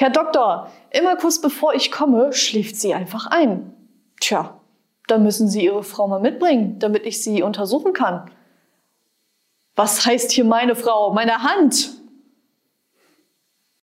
Herr Doktor, immer kurz bevor ich komme, schläft sie einfach ein. Tja, dann müssen Sie Ihre Frau mal mitbringen, damit ich sie untersuchen kann. Was heißt hier meine Frau? Meine Hand?